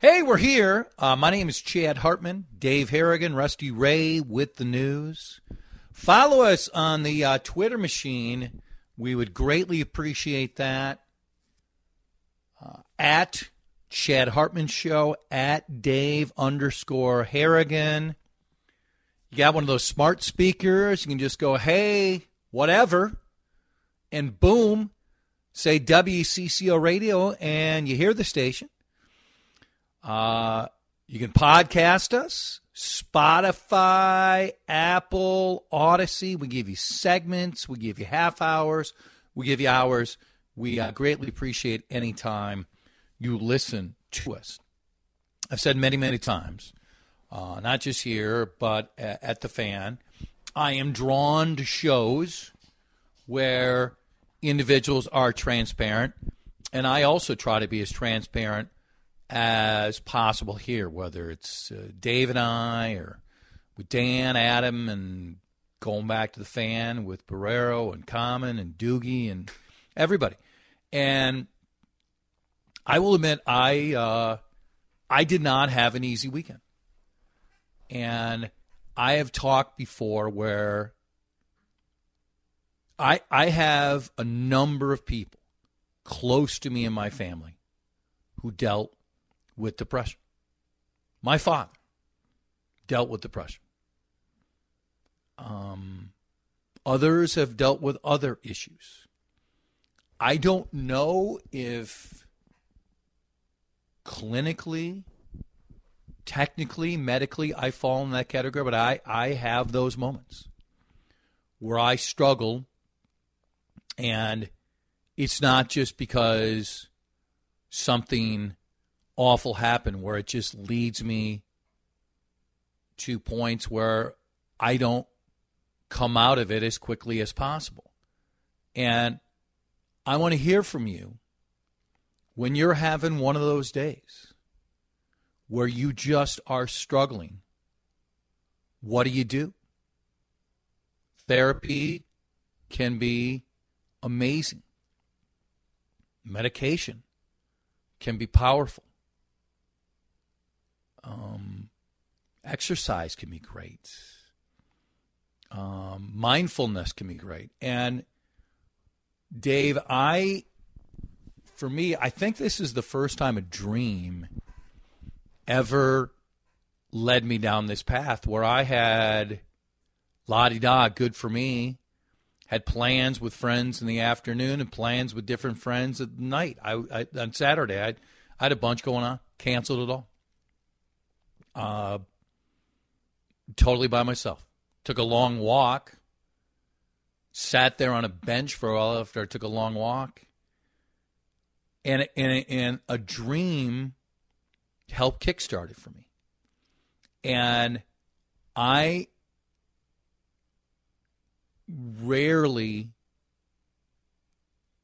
Hey, we're here. Uh, my name is Chad Hartman, Dave Harrigan, Rusty Ray with the news. Follow us on the uh, Twitter machine. We would greatly appreciate that. Uh, at Chad Hartman Show, at Dave underscore Harrigan. You got one of those smart speakers. You can just go, hey, whatever, and boom, say WCCO radio, and you hear the station. Uh, you can podcast us, Spotify, Apple, Odyssey. We give you segments, we give you half hours, we give you hours. We uh, greatly appreciate any time you listen to us. I've said many, many times, uh, not just here, but at the fan, I am drawn to shows where individuals are transparent, and I also try to be as transparent as possible here, whether it's uh, Dave and I or with Dan, Adam, and going back to the fan with Barreiro and Common and Doogie and everybody. And I will admit, I uh, I did not have an easy weekend, and I have talked before where I I have a number of people close to me and my family who dealt with depression. My father dealt with depression. Um, others have dealt with other issues. I don't know if clinically, technically, medically, I fall in that category, but I, I have those moments where I struggle, and it's not just because something awful happen where it just leads me to points where I don't come out of it as quickly as possible. And I want to hear from you when you're having one of those days where you just are struggling. What do you do? Therapy can be amazing. Medication can be powerful. Um, exercise can be great. Um, mindfulness can be great. And Dave, I, for me, I think this is the first time a dream ever led me down this path where I had la di da, good for me, had plans with friends in the afternoon and plans with different friends at night. I, I on Saturday, I, I had a bunch going on, canceled it all uh, totally by myself. Took a long walk. Sat there on a bench for a while after I took a long walk. And, and, and a dream helped kickstart it for me. And I rarely,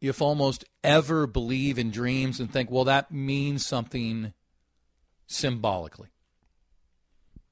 if almost ever, believe in dreams and think, well, that means something symbolically.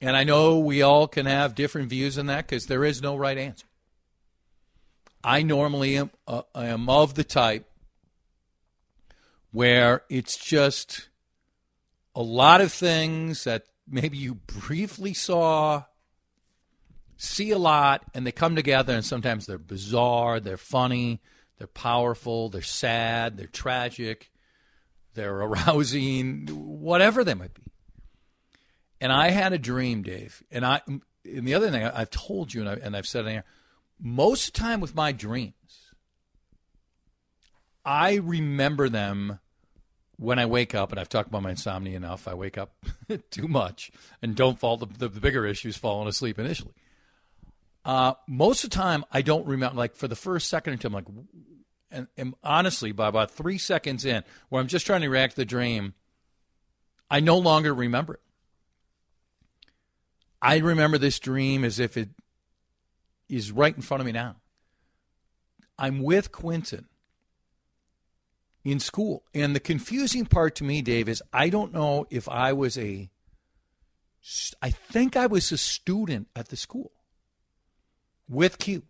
And I know we all can have different views on that because there is no right answer. I normally am, uh, am of the type where it's just a lot of things that maybe you briefly saw, see a lot, and they come together, and sometimes they're bizarre, they're funny, they're powerful, they're sad, they're tragic, they're arousing, whatever they might be. And I had a dream, Dave. And I and the other thing I, have told you and, I, and I've said it here, most of the time with my dreams, I remember them when I wake up, and I've talked about my insomnia enough. I wake up too much and don't fall. The, the, the bigger issue is falling asleep initially. Uh, most of the time, I don't remember. Like for the first second or two, I'm like, and, and honestly, by about three seconds in, where I'm just trying to react to the dream, I no longer remember it. I remember this dream as if it is right in front of me now. I'm with Quentin in school. And the confusing part to me, Dave, is I don't know if I was a, I think I was a student at the school with Q.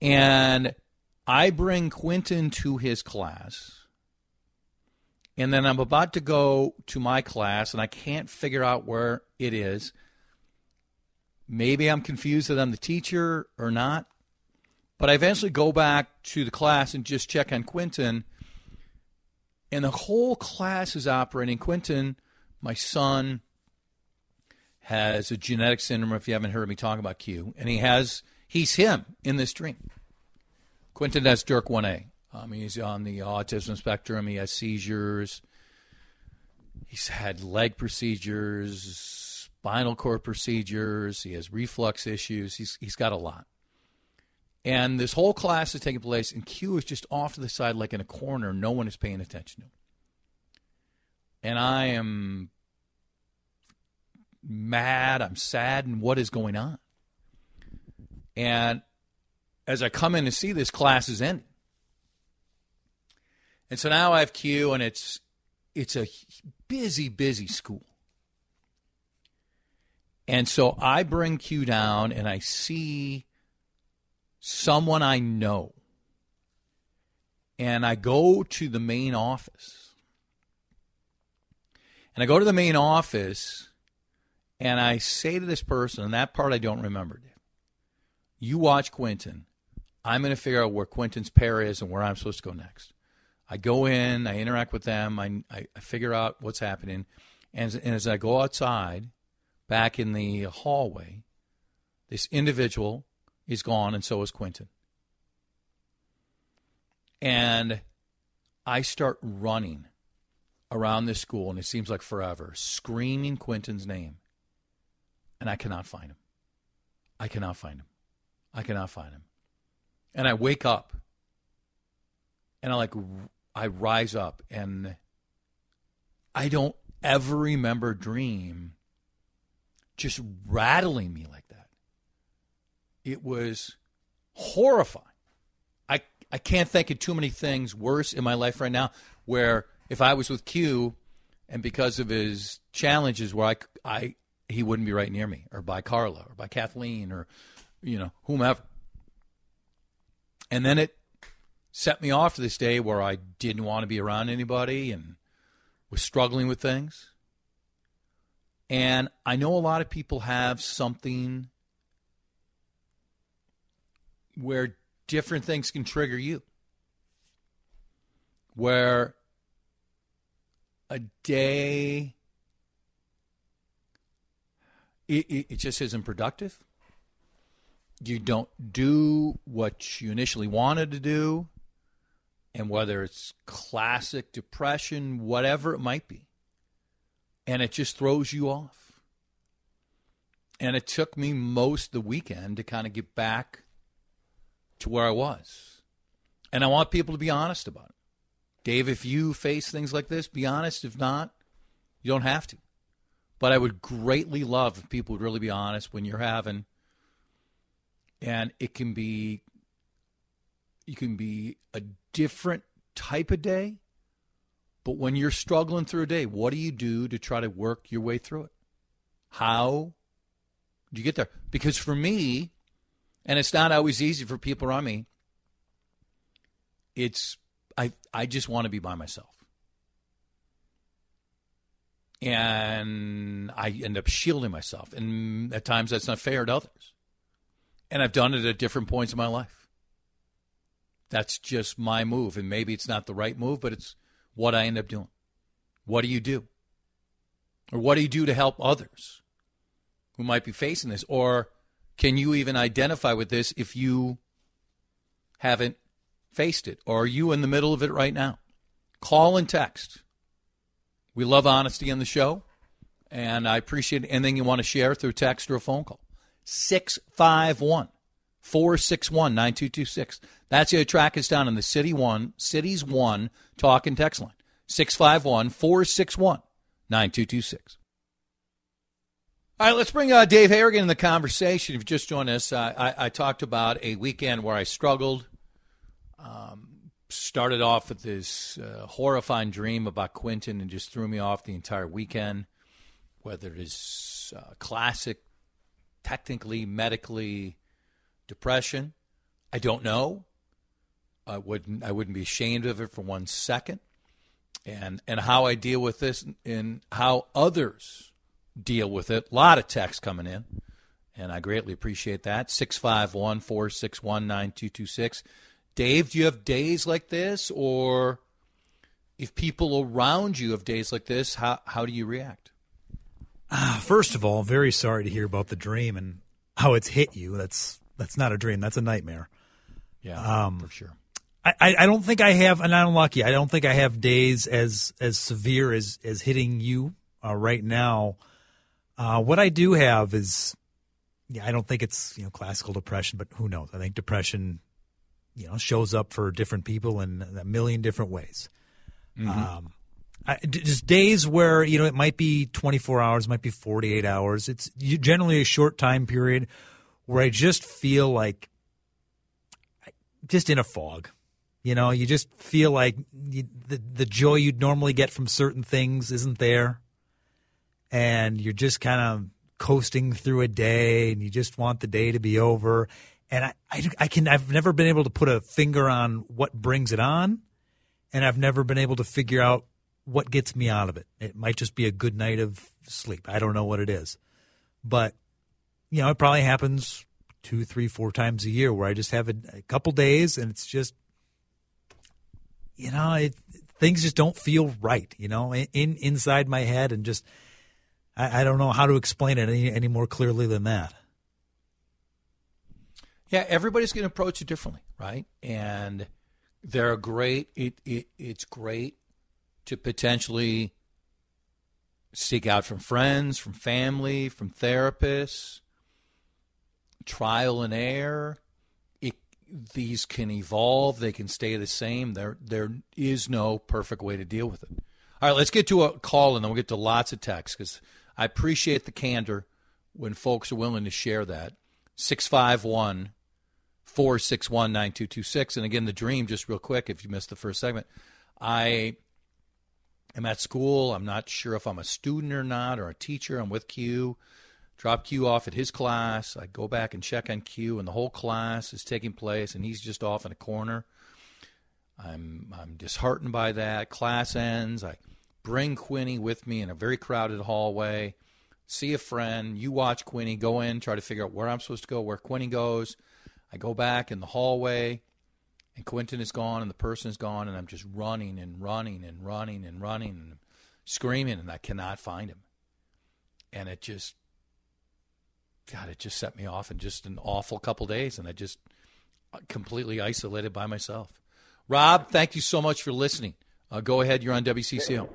And I bring Quentin to his class. And then I'm about to go to my class and I can't figure out where it is. Maybe I'm confused that I'm the teacher or not. But I eventually go back to the class and just check on Quentin. And the whole class is operating. Quentin, my son, has a genetic syndrome, if you haven't heard me talk about Q. And he has, he's him in this dream. Quentin has DIRC 1A. Um, he's on the autism spectrum. He has seizures. He's had leg procedures, spinal cord procedures. He has reflux issues. He's, he's got a lot. And this whole class is taking place, and Q is just off to the side, like in a corner. No one is paying attention to him. And I am mad. I'm sad. And what is going on? And as I come in to see this, class is ending. And so now I have Q, and it's it's a busy, busy school. And so I bring Q down, and I see someone I know. And I go to the main office. And I go to the main office and I say to this person, and that part I don't remember, you watch Quentin. I'm going to figure out where Quentin's pair is and where I'm supposed to go next. I go in, I interact with them, I, I, figure out what's happening. And, and as I go outside, back in the hallway, this individual is gone, and so is Quentin. And I start running around this school, and it seems like forever, screaming Quentin's name. And I cannot find him. I cannot find him. I cannot find him. And I wake up, and I like, I rise up, and I don't ever remember dream just rattling me like that. It was horrifying. I I can't think of too many things worse in my life right now. Where if I was with Q, and because of his challenges, where I I he wouldn't be right near me, or by Carla, or by Kathleen, or you know whomever. And then it set me off to this day where I didn't want to be around anybody and was struggling with things. And I know a lot of people have something where different things can trigger you. Where a day it, it, it, just isn't productive. You don't do what you initially wanted to do, and whether it's classic depression, whatever it might be, and it just throws you off. And it took me most the weekend to kind of get back to where I was. And I want people to be honest about it. Dave, if you face things like this, be honest. If not, you don't have to. But I would greatly love if people would really be honest when you're having, and it can be, you can be a different type of day. But when you're struggling through a day, what do you do to try to work your way through it? How do you get there? Because for me, and it's not always easy for people around me. It's I I just want to be by myself. And I end up shielding myself. And at times that's not fair to others. And I've done it at different points in my life. That's just my move. And maybe it's not the right move, but it's what I end up doing. What do you do? Or what do you do to help others who might be facing this? Or can you even identify with this if you haven't faced it? Or are you in the middle of it right now? Call and text. We love honesty on the show, and I appreciate anything you want to share through text or a phone call. 651 461 9226. That's the track us down in the City One, Cities One talk and text line. 651 461 9226. All right, let's bring uh, Dave Harrigan in the conversation. If you just joined us, uh, I, I, talked about a weekend where I struggled. Um, started off with this uh, horrifying dream about Quentin and just threw me off the entire weekend. Whether it is uh, classic, technically, medically, depression, I don't know. I wouldn't. I wouldn't be ashamed of it for one second. and and how I deal with this and how others deal with it. A lot of text coming in, and I greatly appreciate that. 651 461 9226. Dave, do you have days like this? Or if people around you have days like this, how, how do you react? Uh, first of all, very sorry to hear about the dream and how it's hit you. That's that's not a dream. That's a nightmare. Yeah, um, for sure. I, I don't think I have, and I'm lucky. I don't think I have days as as severe as as hitting you uh, right now. Uh, what I do have is, yeah, I don't think it's you know classical depression, but who knows? I think depression, you know, shows up for different people in a million different ways. Mm-hmm. Um, I, just days where you know it might be 24 hours, might be 48 hours. It's generally a short time period where I just feel like just in a fog. You know, you just feel like you, the the joy you'd normally get from certain things isn't there, and you're just kind of coasting through a day, and you just want the day to be over. And I, I, I can I've never been able to put a finger on what brings it on, and I've never been able to figure out what gets me out of it. It might just be a good night of sleep. I don't know what it is, but you know, it probably happens two, three, four times a year where I just have a, a couple days, and it's just you know, it, things just don't feel right, you know, in inside my head, and just I, I don't know how to explain it any, any more clearly than that. Yeah, everybody's going to approach it differently, right? And they're great. It, it it's great to potentially seek out from friends, from family, from therapists, trial and error these can evolve. They can stay the same. There, there is no perfect way to deal with it. All right, let's get to a call, and then we'll get to lots of texts because I appreciate the candor when folks are willing to share that. 651 461 9226. And again, the dream, just real quick, if you missed the first segment, I am at school. I'm not sure if I'm a student or not, or a teacher. I'm with Q drop Q off at his class. I go back and check on Q, and the whole class is taking place, and he's just off in a corner. I'm I'm disheartened by that. Class ends. I bring Quinny with me in a very crowded hallway. See a friend. You watch Quinny. Go in. Try to figure out where I'm supposed to go. Where Quinny goes. I go back in the hallway, and Quentin is gone, and the person is gone, and I'm just running and running and running and running and screaming, and I cannot find him. And it just God, it just set me off in just an awful couple days, and I just uh, completely isolated by myself. Rob, thank you so much for listening. Uh, go ahead, you're on WCCO.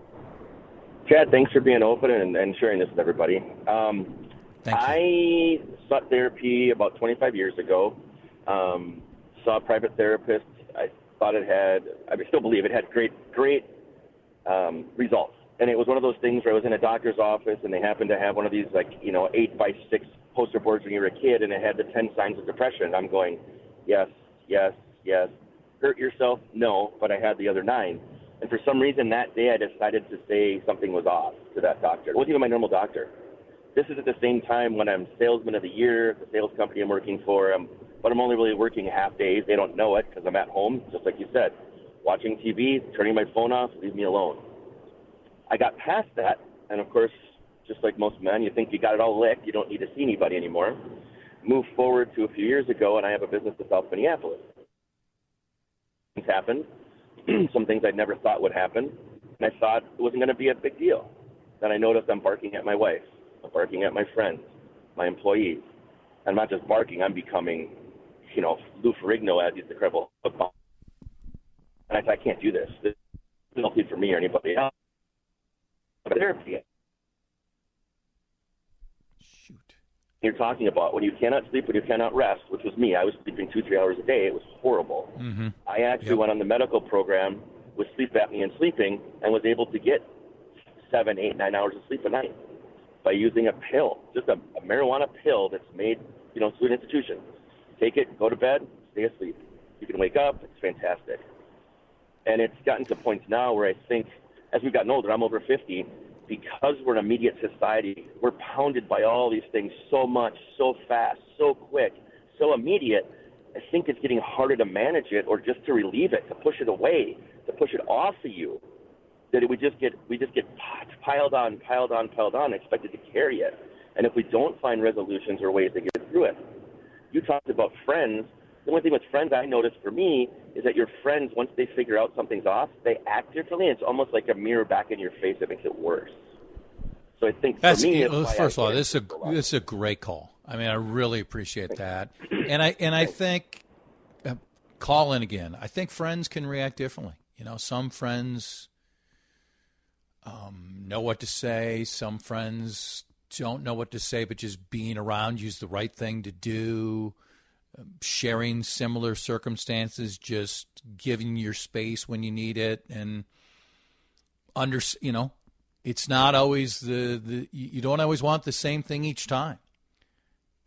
Chad, thanks for being open and, and sharing this with everybody. Um, I sought therapy about 25 years ago. Um, saw a private therapist. I thought it had, I still believe it had great, great um, results. And it was one of those things where I was in a doctor's office and they happened to have one of these like, you know, eight by six poster boards when you were a kid, and it had the 10 signs of depression. I'm going, yes, yes, yes. Hurt yourself? No, but I had the other nine. And for some reason that day I decided to say something was off to that doctor. It wasn't even my normal doctor. This is at the same time when I'm salesman of the year, the sales company I'm working for, um, but I'm only really working half days. They don't know it because I'm at home, just like you said, watching TV, turning my phone off, leave me alone. I got past that, and of course, just like most men, you think you got it all licked. You don't need to see anybody anymore. Move forward to a few years ago, and I have a business in South Minneapolis. Things happened, some things I never thought would happen, and I thought it wasn't going to be a big deal. Then I noticed I'm barking at my wife, I'm barking at my friends, my employees. I'm not just barking; I'm becoming, you know, Lou Ferrigno as he's the credible. And I thought, I can't do this. This is healthy for me or anybody else. But therapy you're talking about when you cannot sleep, when you cannot rest, which was me. I was sleeping two, three hours a day. It was horrible. Mm-hmm. I actually yep. went on the medical program with sleep apnea and sleeping and was able to get seven, eight, nine hours of sleep a night by using a pill, just a, a marijuana pill that's made, you know, through an institution. Take it, go to bed, stay asleep. You can wake up. It's fantastic. And it's gotten to points now where I think, as we've gotten older, I'm over 50 because we're an immediate society, we're pounded by all these things so much, so fast, so quick, so immediate. I think it's getting harder to manage it or just to relieve it, to push it away, to push it off of you. that we just get we just get piled on, piled on, piled on, expected to carry it. And if we don't find resolutions or ways to get through it, you talked about friends. The only thing with friends I noticed for me is that your friends, once they figure out something's off, they act differently. It's almost like a mirror back in your face that makes it worse. So I think That's, me, first of all, this is a this is a great call. I mean, I really appreciate that, and I and I think uh, call in again. I think friends can react differently. You know, some friends um, know what to say. Some friends don't know what to say, but just being around you is the right thing to do. Sharing similar circumstances, just giving your space when you need it, and under you know, it's not always the the you don't always want the same thing each time,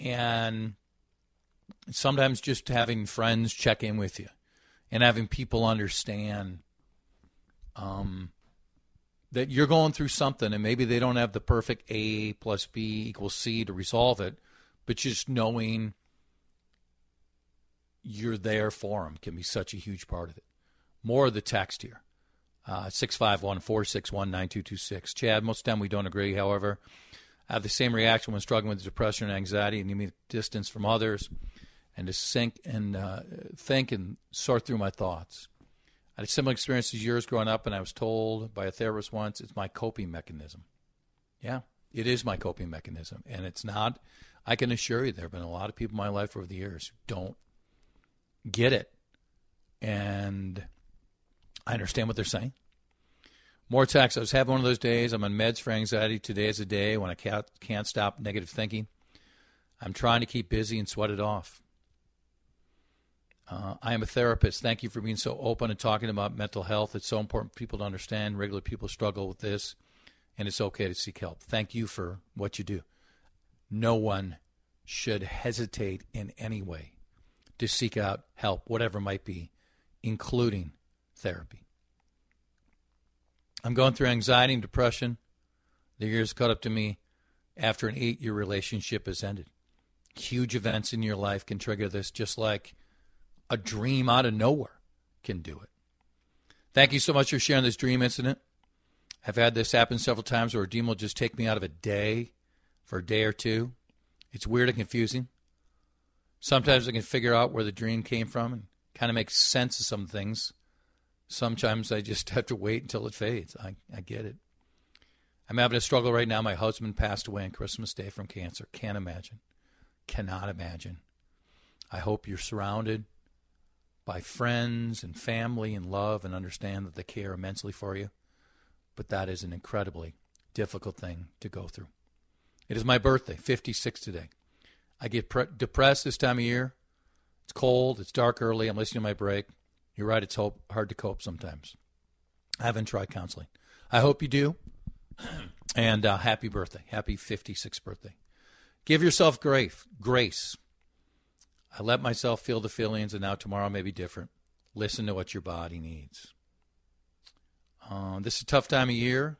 and sometimes just having friends check in with you, and having people understand. Um, that you're going through something and maybe they don't have the perfect A plus B equals C to resolve it, but just knowing you're there for them can be such a huge part of it. More of the text here. Uh, 651 461 9226. Chad, most of the time we don't agree. However, I have the same reaction when struggling with depression and anxiety and need distance from others and to think and uh, think and sort through my thoughts. I had a similar experience as yours growing up, and I was told by a therapist once it's my coping mechanism. Yeah, it is my coping mechanism. And it's not, I can assure you, there have been a lot of people in my life over the years who don't get it. And I understand what they're saying. More text. I was having one of those days. I'm on meds for anxiety. Today is a day when I can't, can't stop negative thinking. I'm trying to keep busy and sweat it off. Uh, I am a therapist. Thank you for being so open and talking about mental health. It's so important for people to understand. Regular people struggle with this, and it's okay to seek help. Thank you for what you do. No one should hesitate in any way to seek out help, whatever might be, including therapy. I'm going through anxiety and depression. The years caught up to me after an eight year relationship has ended. Huge events in your life can trigger this, just like a dream out of nowhere can do it. Thank you so much for sharing this dream incident. I've had this happen several times where a dream will just take me out of a day for a day or two. It's weird and confusing. Sometimes I can figure out where the dream came from and kind of make sense of some things. Sometimes I just have to wait until it fades. I, I get it. I'm having a struggle right now. My husband passed away on Christmas Day from cancer. Can't imagine. Cannot imagine. I hope you're surrounded by friends and family and love and understand that they care immensely for you. But that is an incredibly difficult thing to go through. It is my birthday, 56 today. I get pre- depressed this time of year. It's cold, it's dark early, I'm listening to my break. You're right, it's hope, hard to cope sometimes. I haven't tried counseling. I hope you do. and uh, happy birthday. Happy 56th birthday. Give yourself grace. Grace. I let myself feel the feelings, and now tomorrow may be different. Listen to what your body needs. Uh, this is a tough time of year,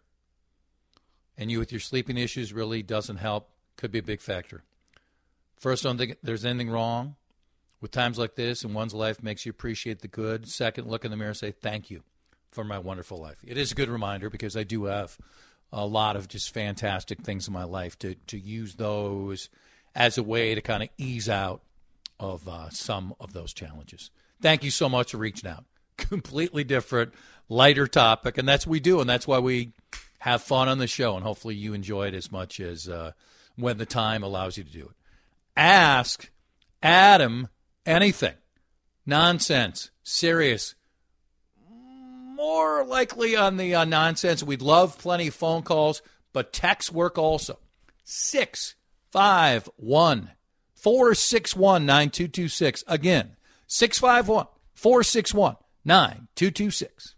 and you with your sleeping issues really doesn't help. Could be a big factor. First, I don't think there's anything wrong with times like this, and one's life makes you appreciate the good. Second, look in the mirror and say, Thank you for my wonderful life. It is a good reminder because I do have a lot of just fantastic things in my life to, to use those as a way to kind of ease out of uh, some of those challenges. Thank you so much for reaching out. Completely different, lighter topic, and that's what we do, and that's why we have fun on the show, and hopefully you enjoy it as much as uh, when the time allows you to do it. Ask Adam anything. Nonsense. Serious. More likely on the uh, nonsense. We'd love plenty of phone calls, but text work also. 651 461 9226. Again, 651 461 9226.